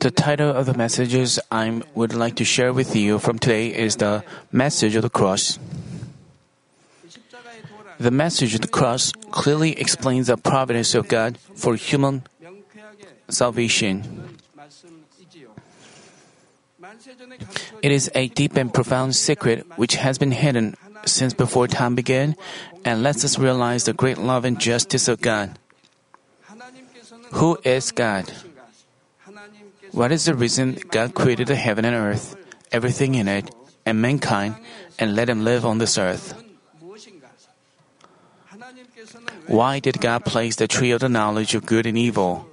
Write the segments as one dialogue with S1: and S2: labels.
S1: The title of the messages I would like to share with you from today is the message of the cross. The message of the cross clearly explains the providence of God for human salvation. It is a deep and profound secret which has been hidden since before time began and lets us realize the great love and justice of God. Who is God? What is the reason God created the heaven and earth, everything in it, and mankind, and let him live on this earth? Why did God place the tree of the knowledge of good and evil?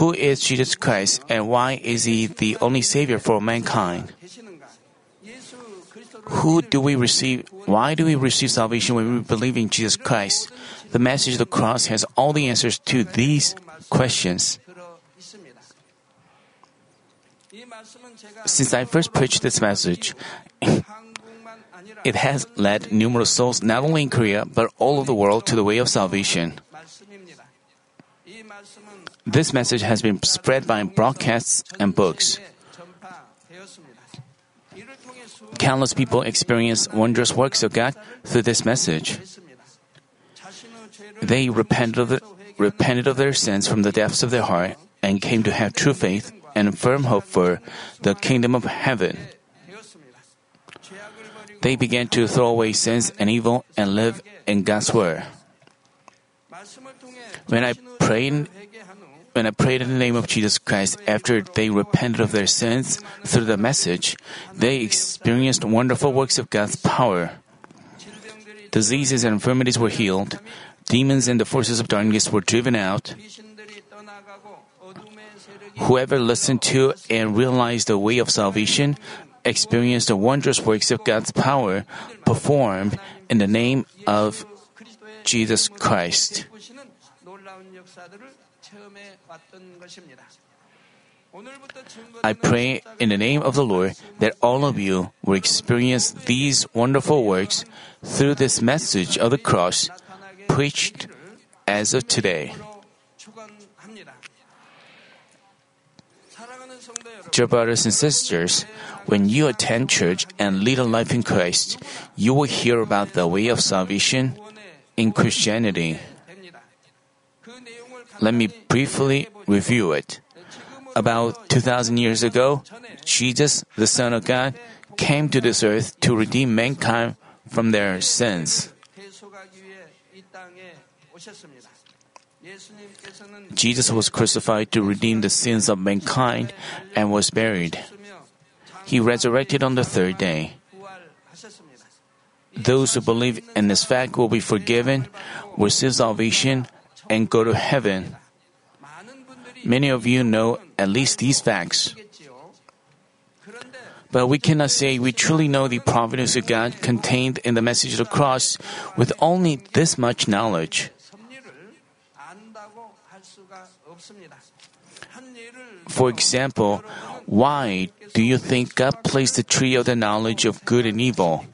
S1: Who is Jesus Christ, and why is he the only Savior for mankind? Who do we receive? Why do we receive salvation when we believe in Jesus Christ? The message of the cross has all the answers to these questions. Since I first preached this message, it has led numerous souls not only in Korea but all over the world to the way of salvation. This message has been spread by broadcasts and books. Countless people experience wondrous works of God through this message. They repented of, the, repented of their sins from the depths of their heart and came to have true faith and firm hope for the kingdom of heaven. They began to throw away sins and evil and live in God's word. When I prayed, when I prayed in the name of Jesus Christ after they repented of their sins through the message, they experienced wonderful works of God's power. Diseases and infirmities were healed, demons and the forces of darkness were driven out. Whoever listened to and realized the way of salvation experienced the wondrous works of God's power performed in the name of Jesus Christ. I pray in the name of the Lord that all of you will experience these wonderful works through this message of the cross preached as of today. Dear brothers and sisters, when you attend church and lead a life in Christ, you will hear about the way of salvation in Christianity. Let me briefly review it. About 2,000 years ago, Jesus, the Son of God, came to this earth to redeem mankind from their sins. Jesus was crucified to redeem the sins of mankind and was buried. He resurrected on the third day. Those who believe in this fact will be forgiven, receive salvation, and go to heaven. Many of you know at least these facts. But we cannot say we truly know the providence of God contained in the message of the cross with only this much knowledge. For example, why do you think God placed the tree of the knowledge of good and evil?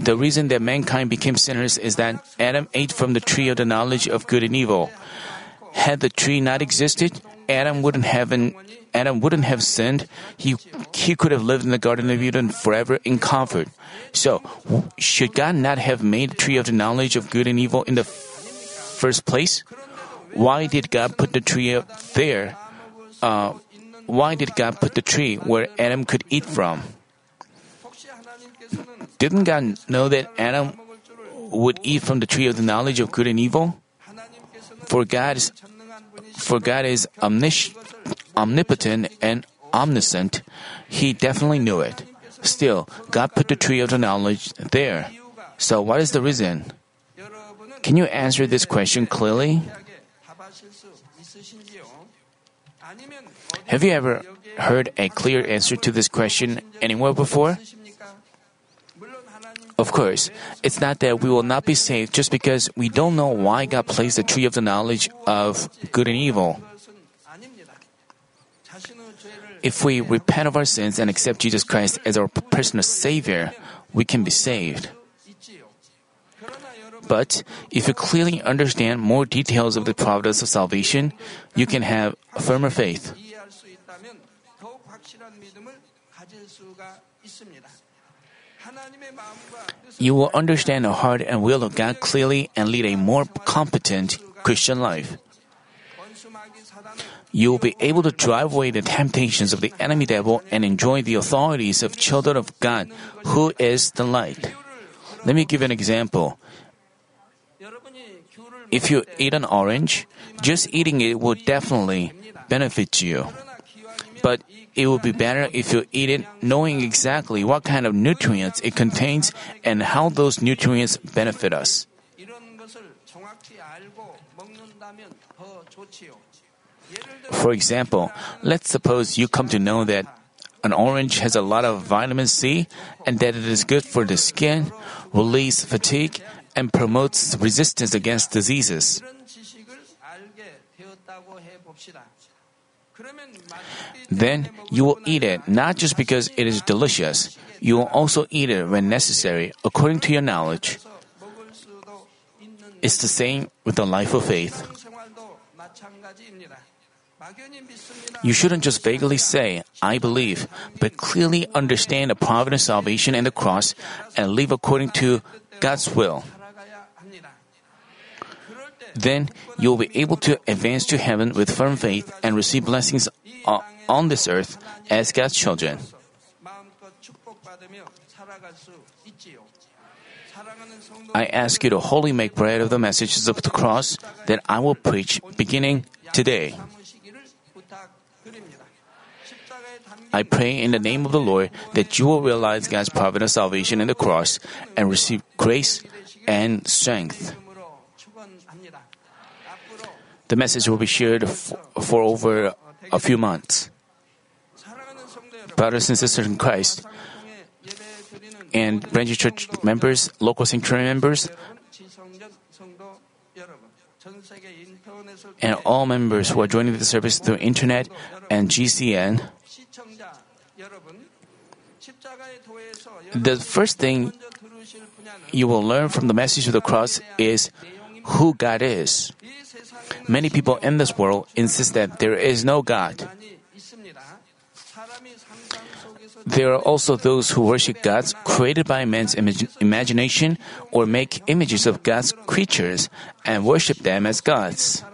S1: The reason that mankind became sinners is that Adam ate from the tree of the knowledge of good and evil. Had the tree not existed, Adam wouldn't have an, Adam wouldn't have sinned. He he could have lived in the Garden of Eden forever in comfort. So, should God not have made the tree of the knowledge of good and evil in the first place? Why did God put the tree up there? Uh, why did God put the tree where Adam could eat from? Didn't God know that Adam would eat from the tree of the knowledge of good and evil? For God is, for God is omnis- omnipotent and omniscient. He definitely knew it. Still, God put the tree of the knowledge there. So, what is the reason? Can you answer this question clearly? Have you ever heard a clear answer to this question anywhere before? Of course, it's not that we will not be saved just because we don't know why God placed the tree of the knowledge of good and evil. If we repent of our sins and accept Jesus Christ as our personal Savior, we can be saved. But if you clearly understand more details of the providence of salvation, you can have firmer faith. You will understand the heart and will of God clearly and lead a more competent Christian life. You will be able to drive away the temptations of the enemy devil and enjoy the authorities of children of God, who is the light. Let me give an example. If you eat an orange, just eating it will definitely benefit you but it would be better if you eat it knowing exactly what kind of nutrients it contains and how those nutrients benefit us. For example, let's suppose you come to know that an orange has a lot of vitamin C and that it is good for the skin, relieves fatigue, and promotes resistance against diseases. Then you will eat it not just because it is delicious, you will also eat it when necessary according to your knowledge. It's the same with the life of faith. You shouldn't just vaguely say, I believe, but clearly understand the providence, salvation, and the cross and live according to God's will. Then you'll be able to advance to heaven with firm faith and receive blessings uh, on this earth as God's children. I ask you to wholly make bread of the messages of the cross that I will preach beginning today. I pray in the name of the Lord that you will realize God's providence salvation in the cross and receive grace and strength the message will be shared f- for over a few months. Brothers and sisters in Christ, and branch church members, local sanctuary members, and all members who are joining the service through internet and GCN. The first thing you will learn from the message of the cross is who God is. Many people in this world insist that there is no God. There are also those who worship gods created by man's imag- imagination or make images of God's creatures and worship them as gods.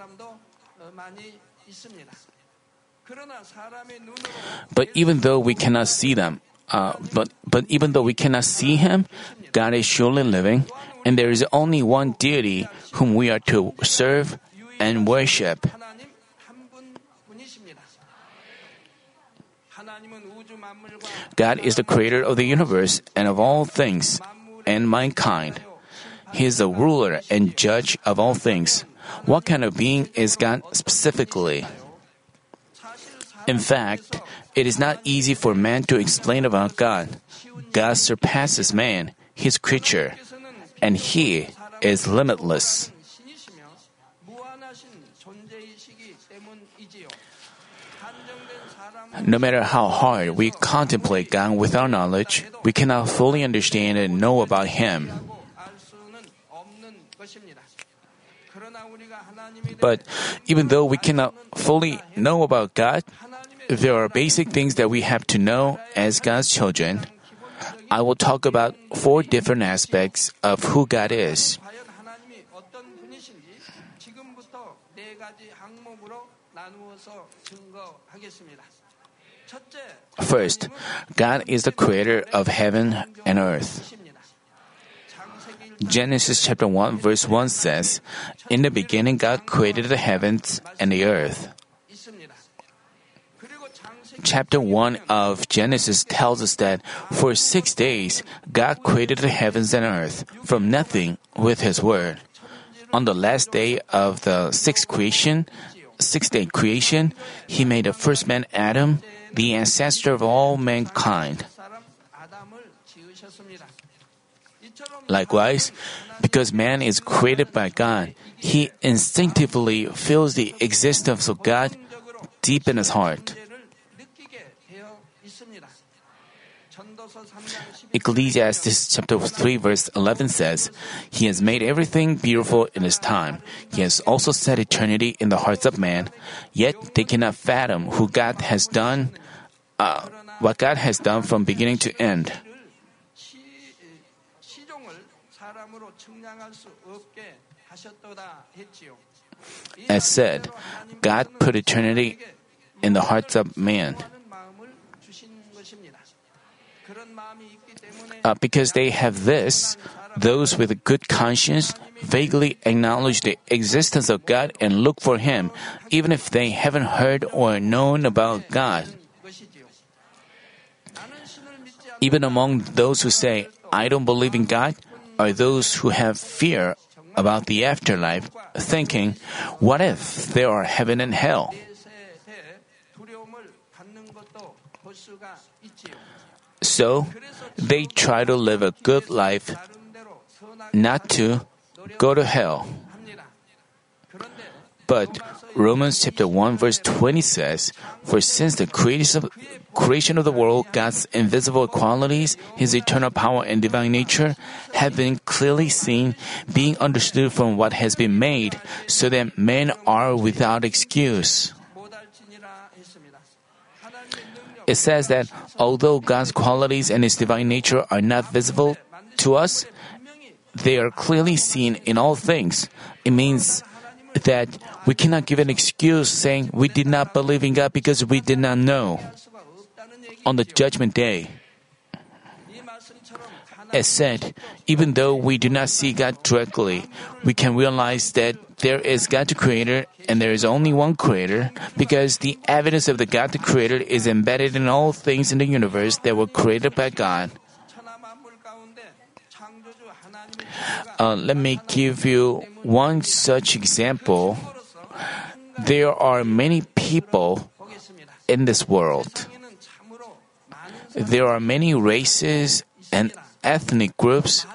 S1: But even though we cannot see them, uh, but but even though we cannot see him, God is surely living, and there is only one deity whom we are to serve, and worship. God is the creator of the universe and of all things and mankind. He is the ruler and judge of all things. What kind of being is God specifically? In fact, it is not easy for man to explain about God. God surpasses man, his creature, and he is limitless. No matter how hard we contemplate God with our knowledge, we cannot fully understand and know about Him.
S2: 알 수는 없는 것입니다. 그러나 우리가 하나님이
S1: But even though we cannot fully know about God,
S2: 하나님의
S1: there are basic things that we have to know as God's children. I will talk about four different aspects of who God is.
S2: 과연 하나님이 어떤 분이신지 지금부터 네 가지 항목으로 나누어서 증거하겠습니다.
S1: First, God is the creator of heaven and earth. Genesis chapter 1 verse 1 says, In the beginning God created the heavens and the earth. Chapter 1 of Genesis tells us that for six days God created the heavens and earth from nothing with His Word. On the last day of the sixth creation, sixth day creation, he made the first man Adam, the ancestor of all mankind. Likewise, because man is created by God, he instinctively feels the existence of God deep in his heart. Ecclesiastes chapter 3 verse 11 says, He has made everything beautiful in His time. He has also set eternity in the hearts of man. Yet they cannot fathom who God has done, uh, what God has done from beginning to end. As said, God put eternity in the hearts of man. uh, because they have this, those with a good conscience vaguely acknowledge the existence of God and look for Him, even if they haven't heard or known about God. Even among those who say, I don't believe in God, are those who have fear about the afterlife, thinking, What if there are heaven and hell? So, they try to live a good life, not to go to hell. But Romans chapter 1 verse 20 says, For since the creation of the world, God's invisible qualities, His eternal power and divine nature have been clearly seen, being understood from what has been made, so that men are without excuse. it says that although God's qualities and His divine nature are not visible to us, they are clearly seen in all things. It means that we cannot give an excuse saying we did not believe in God because we did not know on the judgment day. As said, even though we do not see God directly, we can realize that there is God the Creator and there is only one Creator because the evidence of the God the Creator is embedded in all things in the universe that were created by God. Uh, let me give you one such example. There are many people in this world. There are many races and ethnic groups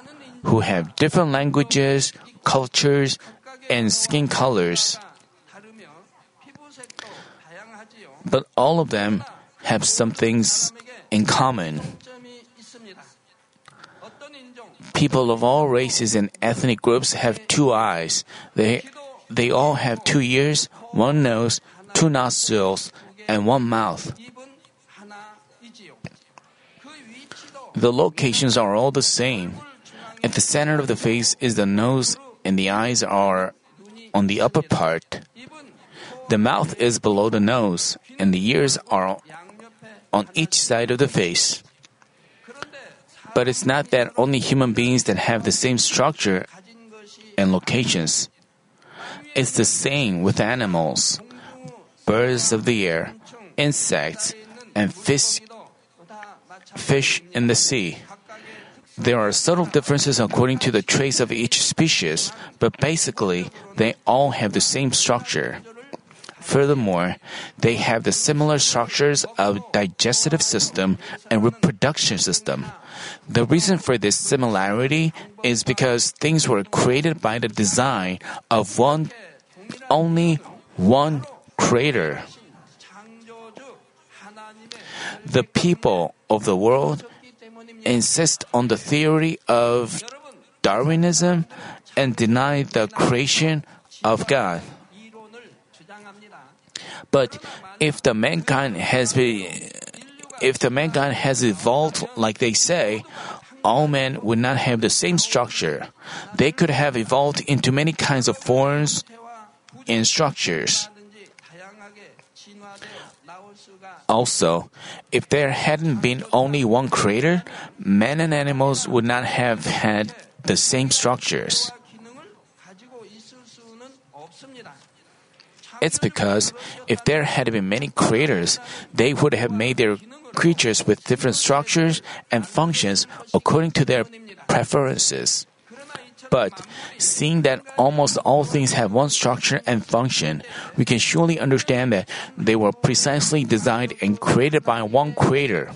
S1: who have different languages, cultures, and skin colors. But all of them have some things in common. People of all races and ethnic groups have two eyes. They, they all have two ears, one nose, two nostrils, and one mouth. The locations are all the same. At the center of the face is the nose, and the eyes are on the upper part. The mouth is below the nose, and the ears are on each side of the face. But it's not that only human beings that have the same structure and locations. It's the same with animals, birds of the air, insects, and fish, fish in the sea. There are subtle differences according to the traits of each species, but basically, they all have the same structure. Furthermore, they have the similar structures of digestive system and reproduction system. The reason for this similarity is because things were created by the design of one only one creator. The people of the world insist on the theory of Darwinism and deny the creation of God. But if the mankind has been, if the mankind has evolved like they say, all men would not have the same structure. They could have evolved into many kinds of forms and structures. Also, if there hadn't been only one creator, men and animals would not have had the same structures. It's because if there had been many creators, they would have made their creatures with different structures and functions according to their preferences. But seeing that almost all things have one structure and function, we can surely understand that they were precisely designed and created by one creator.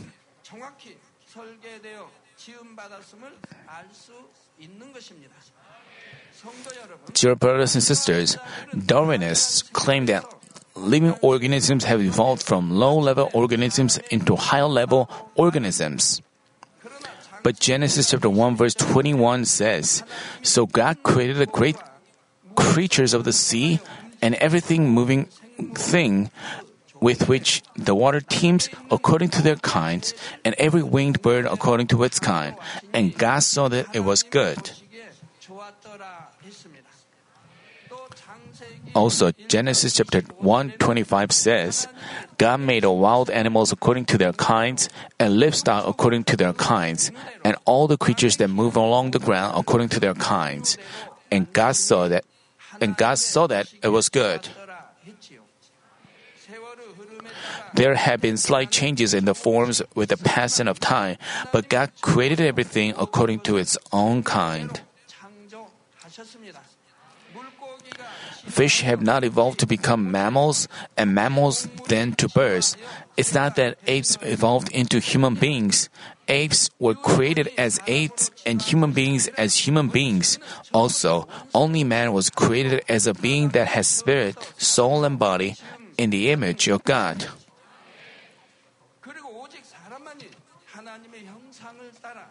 S1: Dear brothers and sisters, Darwinists claim that living organisms have evolved from low level organisms into high-level organisms. But Genesis chapter 1 verse 21 says, So God created the great creatures of the sea and everything moving thing with which the water teems according to their kinds, and every winged bird according to its kind. And God saw that it was good. Also, Genesis chapter 125 says, God made all wild animals according to their kinds, and livestock according to their kinds, and all the creatures that move along the ground according to their kinds. And God saw that and God saw that it was good. There have been slight changes in the forms with the passing of time, but God created everything according to its own kind. Fish have not evolved to become mammals, and mammals then to birds. It's not that apes evolved into human beings. Apes were created as apes and human beings as human beings. Also, only man was created as a being that has spirit, soul, and body in the image of God.
S2: 그리고 오직 사람만이 하나님의 형상을 따라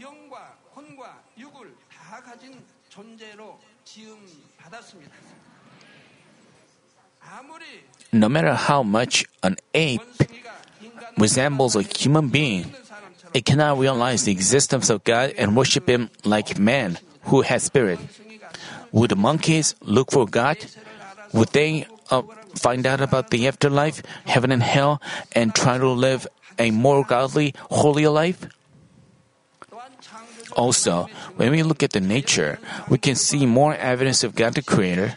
S2: 영과 혼과 육을 다 가진 존재로 지음 받았습니다.
S1: No matter how much an ape resembles a human being, it cannot realize the existence of God and worship Him like man who has spirit. Would monkeys look for God? Would they uh, find out about the afterlife, heaven and hell, and try to live a more godly, holy life? Also, when we look at the nature, we can see more evidence of God the Creator.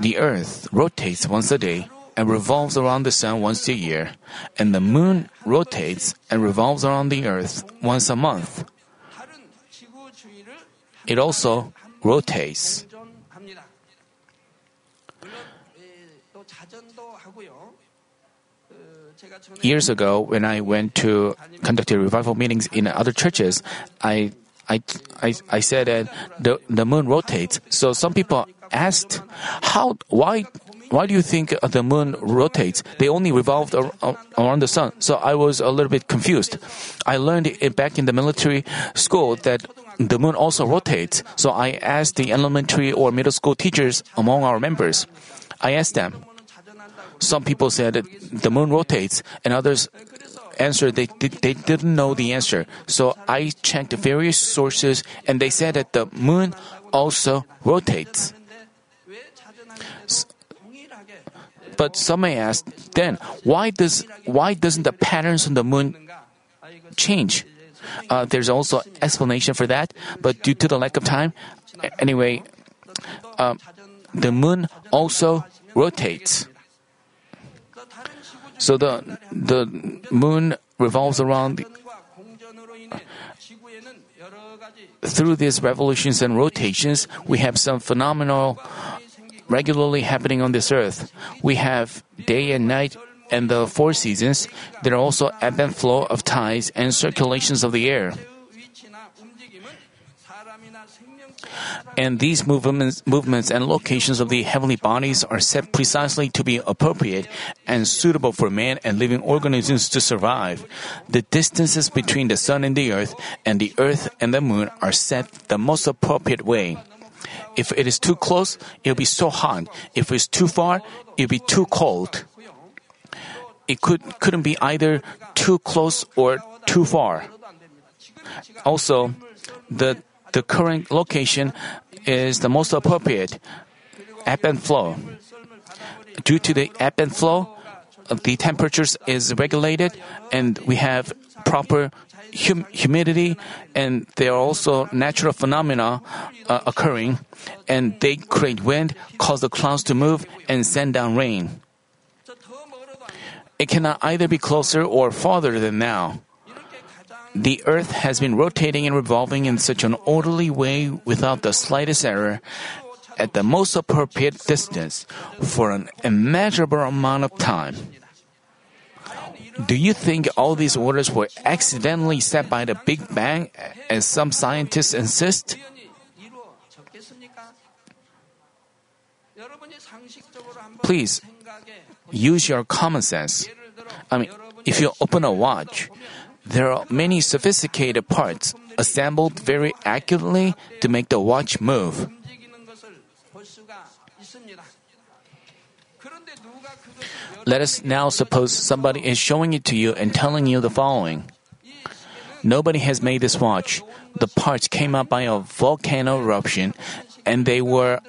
S1: The earth rotates once a day and revolves around the sun once a year, and the moon rotates and revolves around the earth once a month. It also rotates. Years ago, when I went to conduct revival meetings in other churches, I I, I, I said that the, the moon rotates, so some people asked, how, why, why do you think the moon rotates? They only revolved ar- ar- around the sun. So I was a little bit confused. I learned back in the military school that the moon also rotates. So I asked the elementary or middle school teachers among our members. I asked them, some people said the moon rotates, and others answered they, they didn't know the answer. So I checked various sources, and they said that the moon also rotates. But some may ask, then why does why doesn't the patterns on the moon change? Uh, there's also explanation for that, but due to the lack of time, anyway, uh, the moon also rotates. So the the moon revolves around
S2: the, uh,
S1: through these revolutions and rotations, we have some phenomenal regularly happening on this earth. We have day and night and the four seasons. There are also ebb and flow of tides and circulations of the air. And these movements, movements and locations of the heavenly bodies are set precisely to be appropriate and suitable for man and living organisms to survive. The distances between the sun and the earth and the earth and the moon are set the most appropriate way. If it is too close, it'll be so hot. If it's too far, it'll be too cold. It could, couldn't be either too close or too far. Also, the, the current location is the most appropriate ebb and flow. Due to the ebb and flow, the temperatures is regulated and we have proper hum- humidity, and there are also natural phenomena uh, occurring, and they create wind, cause the clouds to move, and send down rain. It cannot either be closer or farther than now. The earth has been rotating and revolving in such an orderly way without the slightest error at the most appropriate distance for an immeasurable amount of time. Do you think all these orders were accidentally set by the Big Bang, as some scientists insist? Please use your common sense. I mean, if you open a watch, there are many sophisticated parts assembled very accurately to make the watch move. Let us now suppose somebody is showing it to you and telling you the following. Nobody has made this watch. The parts came up by a volcano eruption and they were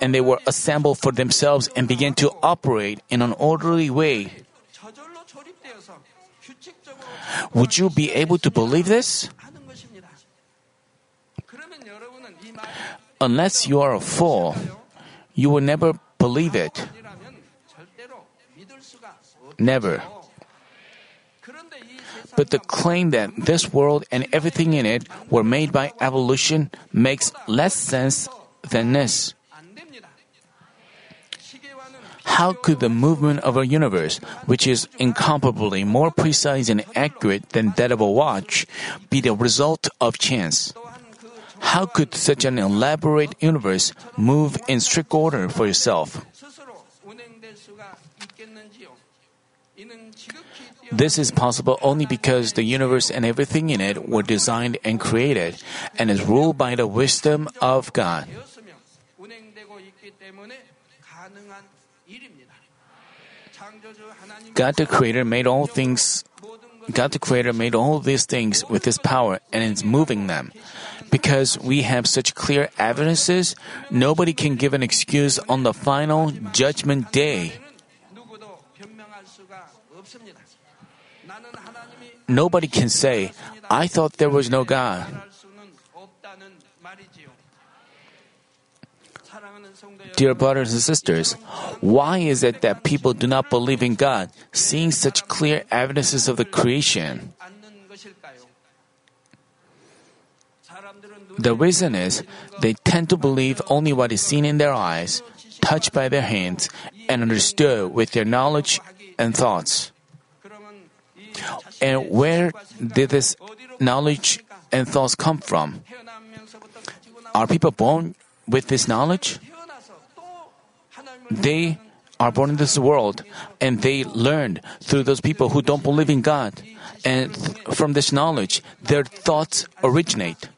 S1: and they were assembled for themselves and began to operate in an orderly way. Would you be able to believe this? unless you are a fool, you will never believe it. Never. But the claim that this world and everything in it were made by evolution makes less sense than this. How could the movement of a universe, which is incomparably more precise and accurate than that of a watch, be the result of chance? How could such an elaborate universe move in strict order for itself? This is possible only because the universe and everything in it were designed and created and is ruled by the wisdom of God. God the Creator made all things. God the Creator made all these things with His power and is moving them. Because we have such clear evidences, nobody can give an excuse on the final judgment day. Nobody can say, I thought there was no God. Dear brothers and sisters, why is it that people do not believe in God, seeing such clear evidences of the creation? The reason is they tend to believe only what is seen in their eyes, touched by their hands, and understood with their knowledge and thoughts. And where did this knowledge and thoughts come from? Are people born with this knowledge? They are born in this world and they learn through those people who don't believe in God. And th- from this knowledge, their thoughts originate.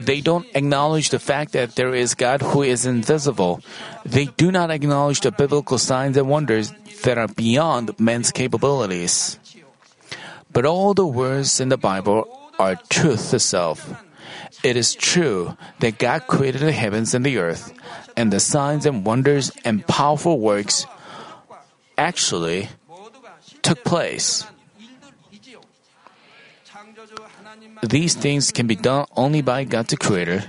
S1: They don't acknowledge the fact that there is God who is invisible. They do not acknowledge the biblical signs and wonders that are beyond man's capabilities. But all the words in the Bible are truth itself. It is true that God created the heavens and the earth, and the signs and wonders and powerful works actually took place. These things can be done only by God the Creator.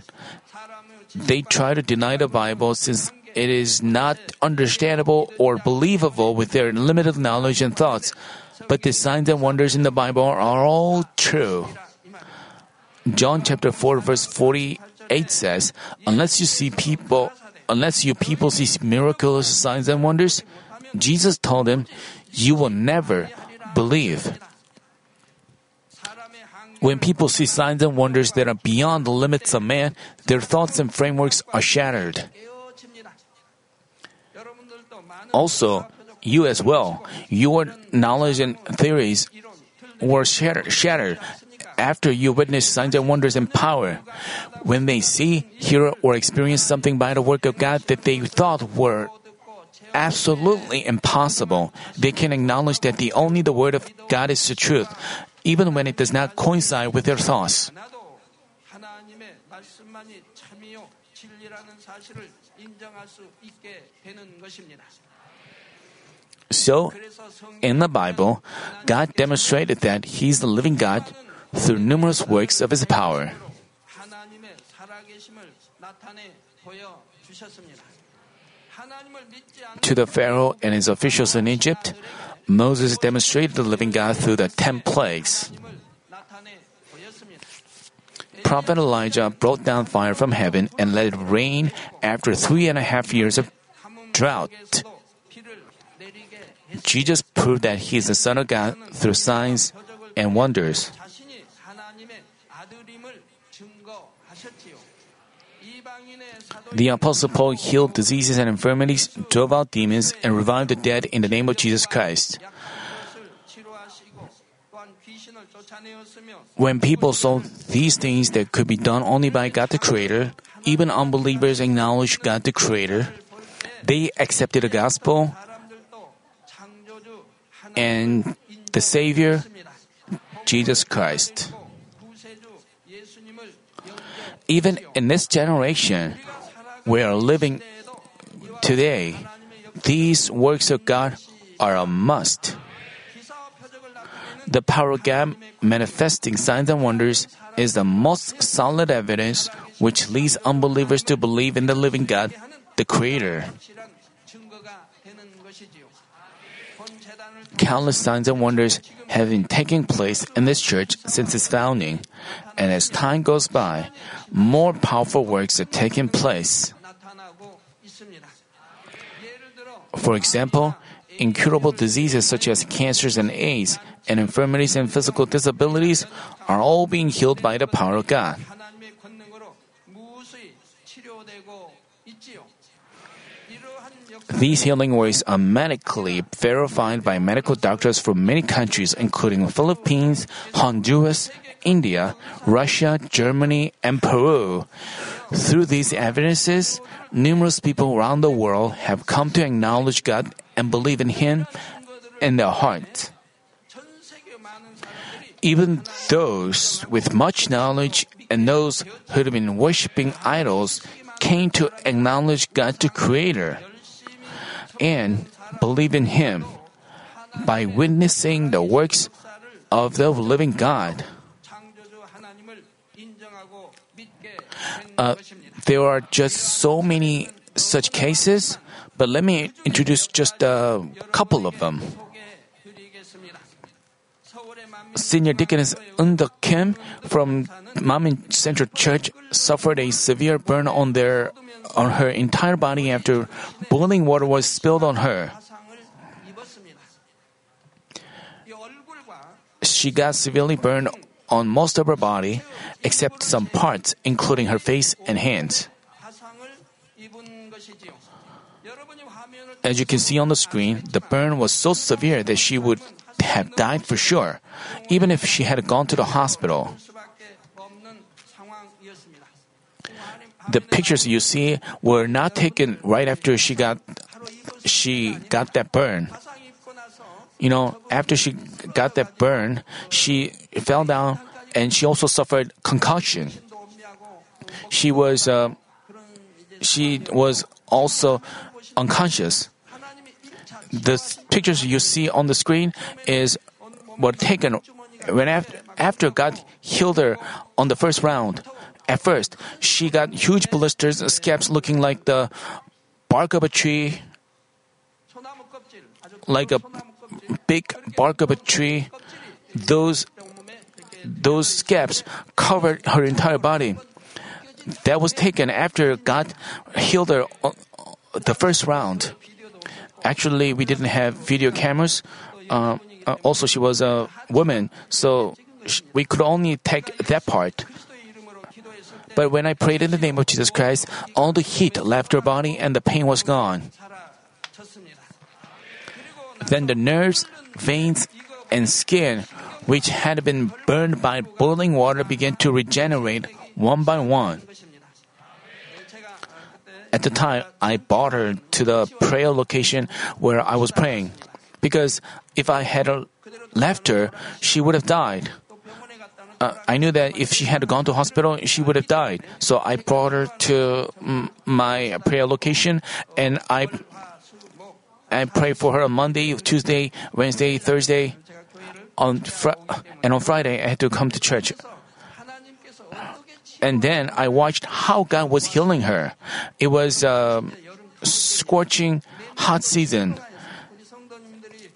S1: They try to deny the Bible since it is not understandable or believable with their limited knowledge and thoughts. But the signs and wonders in the Bible are all true. John chapter 4 verse 48 says, "Unless you see people, unless you people see miracles, signs and wonders, Jesus told them, you will never believe." When people see signs and wonders that are beyond the limits of man, their thoughts and frameworks are shattered. Also, you as well, your knowledge and theories were shattered, shattered after you witness signs and wonders and power. When they see, hear, or experience something by the work of God that they thought were absolutely impossible, they can acknowledge that the only the Word of God is the truth, even when it does not coincide with their thoughts. So, in the Bible, God demonstrated that He's the living God through numerous works of His power. To the Pharaoh and his officials in Egypt, Moses demonstrated the living God through the ten plagues. Prophet Elijah brought down fire from heaven and let it rain after three and a half years of drought. Jesus proved that he is the Son of God through signs and wonders. The Apostle Paul healed diseases and infirmities, drove out demons, and revived the dead in the name of Jesus Christ. When people saw these things that could be done only by God the Creator, even unbelievers acknowledged God the Creator. They accepted the gospel and the Savior, Jesus Christ. Even in this generation, we are living today, these works of God are a must. The power of God manifesting signs and wonders is the most solid evidence which leads unbelievers to believe in the living God, the Creator. Countless signs and wonders have been taking place in this church since its founding, and as time goes by, more powerful works are taking place. For example, incurable diseases such as cancers and AIDS, and infirmities and physical disabilities are all being healed by the power of God. These healing works are medically verified by medical doctors from many countries, including Philippines, Honduras, India, Russia, Germany, and Peru. Through these evidences, numerous people around the world have come to acknowledge God and believe in Him in their heart. Even those with much knowledge and those who had been worshipping idols came to acknowledge God the Creator and believe in Him by witnessing the works of the living God. Uh, there are just so many such cases, but let me introduce just a couple of them. Senior Deaconess Unda Kim from Manmin Central Church suffered a severe burn on their on her entire body after boiling water was spilled on her. She got severely burned on most of her body, except some parts, including her face and hands. As you can see on the screen, the burn was so severe that she would have died for sure, even if she had gone to the hospital. The pictures you see were not taken right after she got she got that burn. You know, after she got that burn, she fell down and she also suffered concussion. She was uh, she was also unconscious. The pictures you see on the screen is were taken when after, after God healed her on the first round. At first, she got huge blisters, scabs looking like the bark of a tree, like a big bark of a tree. Those those scabs covered her entire body. That was taken after God healed her the first round. Actually, we didn't have video cameras. Uh, uh, also, she was a woman, so we could only take that part. But when I prayed in the name of Jesus Christ, all the heat left her body and the pain was gone. Then the nerves, veins, and skin, which had been burned by boiling water, began to regenerate one by one. At the time, I brought her to the prayer location where I was praying, because if I had left her, she would have died uh, I knew that if she had gone to hospital, she would have died. So I brought her to mm, my prayer location, and I I prayed for her on Monday, Tuesday, Wednesday, Thursday, on fr- and on Friday I had to come to church. And then I watched how God was healing her. It was a scorching hot season.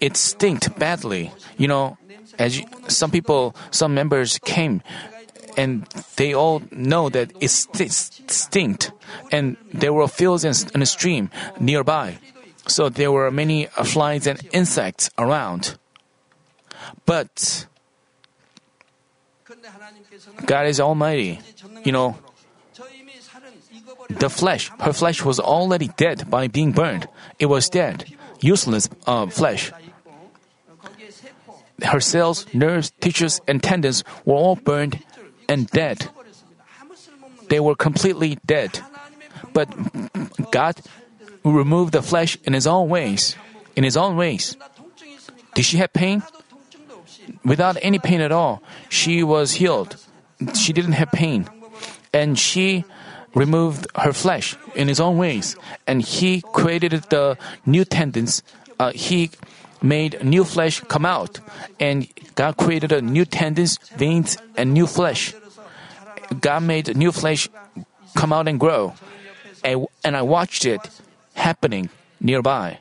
S1: It stinked badly. You know, as you, some people, some members came, and they all know that it stinked, and there were fields and a stream nearby, so there were many flies and insects around. But God is Almighty. You know, the flesh, her flesh was already dead by being burned. It was dead, useless uh, flesh. Her cells, nerves, tissues, and tendons were all burned and dead. They were completely dead. But God removed the flesh in His own ways. In His own ways. Did she have pain? Without any pain at all, she was healed. She didn't have pain. And she removed her flesh in His own ways. And He created the new tendons. Uh, he made new flesh come out. And God created a new tendons, veins, and new flesh. God made new flesh come out and grow. And, and I watched it happening nearby.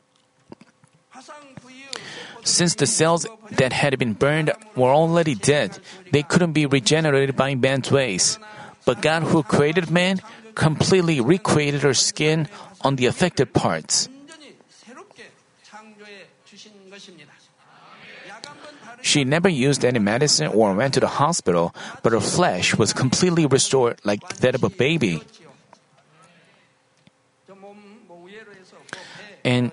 S1: Since the cells that had been burned were already dead, they couldn't be regenerated by man's ways. But God, who created man, completely recreated her skin on the affected parts. She never used any medicine or went to the hospital, but her flesh was completely restored like that of a baby. And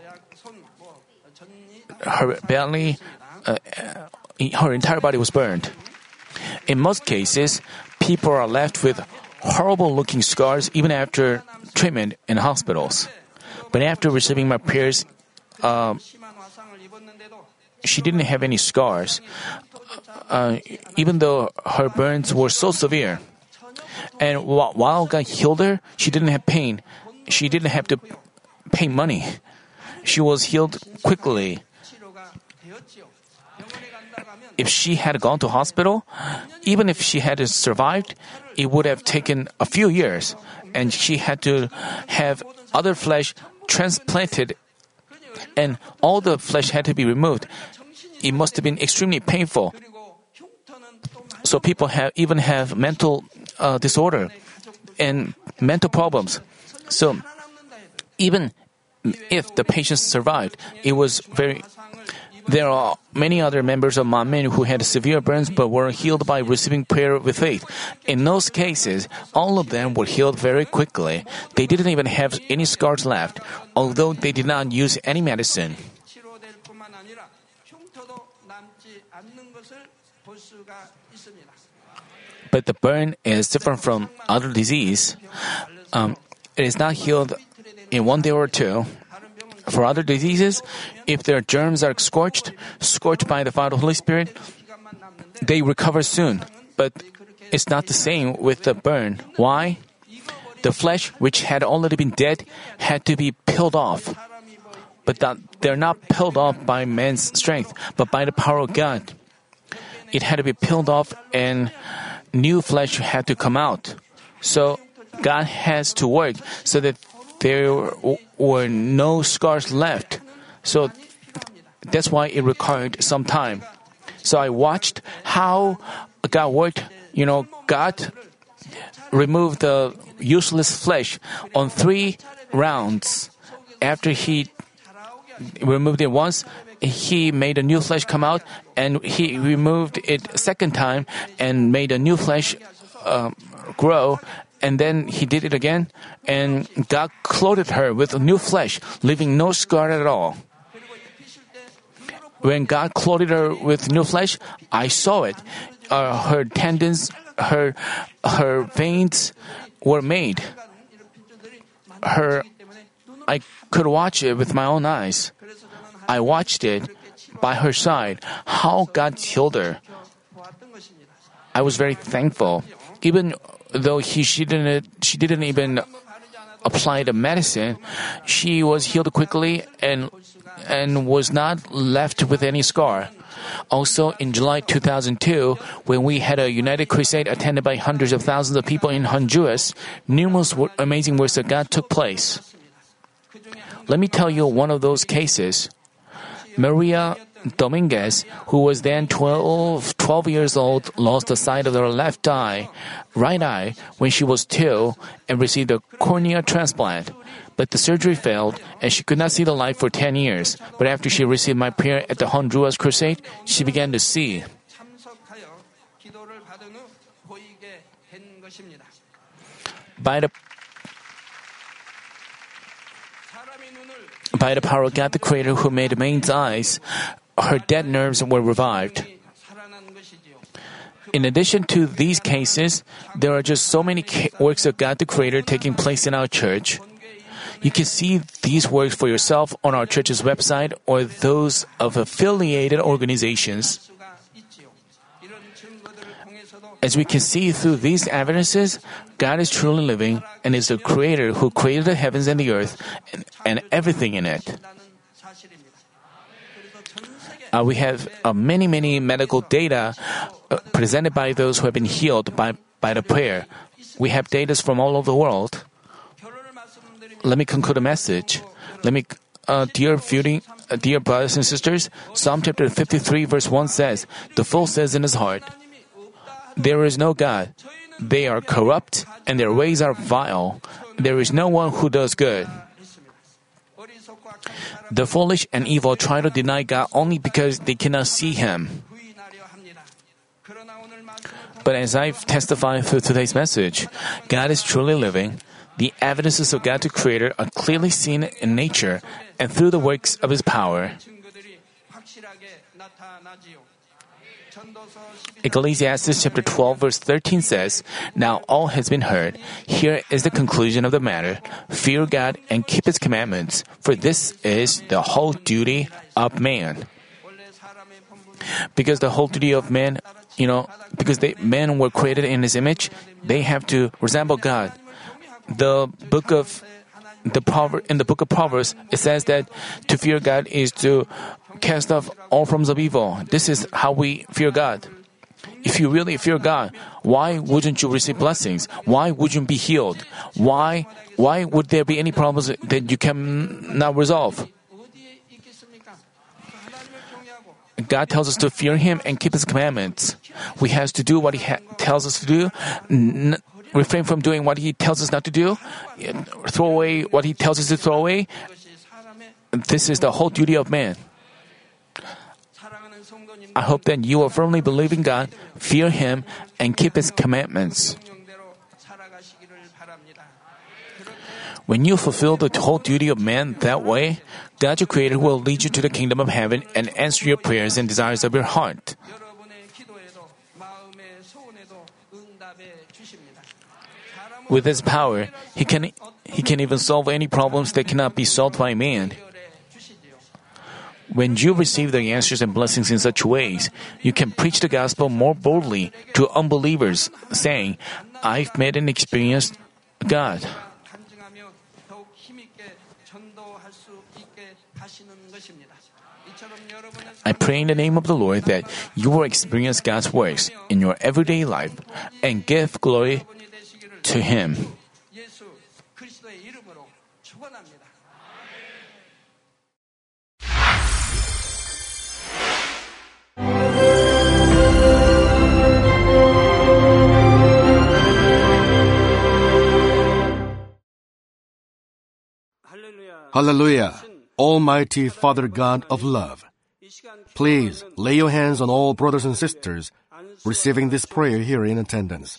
S1: her belly, uh, uh, her entire body was burned. In most cases, people are left with horrible looking scars even after treatment in hospitals. But after receiving my prayers, uh, she didn't have any scars, uh, even though her burns were so severe. And while God healed her, she didn't have pain. She didn't have to pay money. She was healed quickly. If she had gone to hospital, even if she had survived, it would have taken a few years, and she had to have other flesh transplanted, and all the flesh had to be removed. It must have been extremely painful. So people have even have mental uh, disorder and mental problems. So even if the patient survived, it was very there are many other members of Manmin who had severe burns but were healed by receiving prayer with faith. In those cases, all of them were healed very quickly. They didn't even have any scars left, although they did not use any medicine. But the burn is different from other disease. Um, it is not healed in one day or two. For other diseases, if their germs are scorched, scorched by the Father Holy Spirit, they recover soon. But it's not the same with the burn. Why? The flesh, which had already been dead, had to be peeled off. But that they're not peeled off by man's strength, but by the power of God. It had to be peeled off, and new flesh had to come out. So God has to work so that there were no scars left. So that's why it required some time. So I watched how God worked. You know, God removed the useless flesh on three rounds. After He removed it once, He made a new flesh come out, and He removed it second time and made a new flesh um, grow. And then he did it again, and God clothed her with new flesh, leaving no scar at all. When God clothed her with new flesh, I saw it. Uh, her tendons, her her veins were made. Her, I could watch it with my own eyes. I watched it by her side, how God healed her. I was very thankful. Even though he, she didn't, she didn't even apply the medicine, she was healed quickly and, and was not left with any scar. Also, in July 2002, when we had a united crusade attended by hundreds of thousands of people in Honduras, numerous amazing works of God took place. Let me tell you one of those cases. Maria Dominguez, who was then 12, 12 years old, lost the sight of her left eye, right eye, when she was two and received a cornea transplant. But the surgery failed and she could not see the light for 10 years. But after she received my prayer at the Honduras Crusade, she began to see. By the By the power of God, the Creator who made man's eyes, her dead nerves were revived. In addition to these cases, there are just so many works of God the Creator taking place in our church. You can see these works for yourself on our church's website or those of affiliated organizations. As we can see through these evidences, God is truly living and is the creator who created the heavens and the earth and, and everything in it. Uh, we have uh, many, many medical data uh, presented by those who have been healed by, by the prayer. We have data from all over the world. Let me conclude a message. Let me, uh, dear viewing, uh, dear brothers and sisters, Psalm chapter 53 verse 1 says, The fool says in his heart, there is no God. They are corrupt and their ways are vile. There is no one who does good. The foolish and evil try to deny God only because they cannot see Him. But as I've testified through today's message, God is truly living. The evidences of God to Creator are clearly seen in nature and through the works of His power. Ecclesiastes chapter 12 verse 13 says, Now all has been heard. Here is the conclusion of the matter. Fear God and keep his commandments, for this is the whole duty of man. Because the whole duty of man, you know, because they, men were created in his image, they have to resemble God. The book of the proverb, in the book of Proverbs, it says that to fear God is to cast off all forms of evil. This is how we fear God. If you really fear God, why wouldn't you receive blessings? Why would you be healed? Why why would there be any problems that you cannot resolve? God tells us to fear Him and keep His commandments. We have to do what He ha- tells us to do, n- refrain from doing what he tells us not to do, throw away what he tells us to throw away. This is the whole duty of man. I hope that you will firmly believe in God, fear Him, and keep His commandments. When you fulfill the whole duty of man that way, God your Creator will lead you to the kingdom of heaven and answer your prayers and desires of your heart. With his power, he can, he can even solve any problems that cannot be solved by man. When you receive the answers and blessings in such ways, you can preach the gospel more boldly to unbelievers, saying, I've met and experienced God. I pray in the name of the Lord that you will experience God's works in your everyday life and give glory to him.
S3: Hallelujah! Almighty Father God of love, please lay your hands on all brothers and sisters receiving this prayer here in attendance.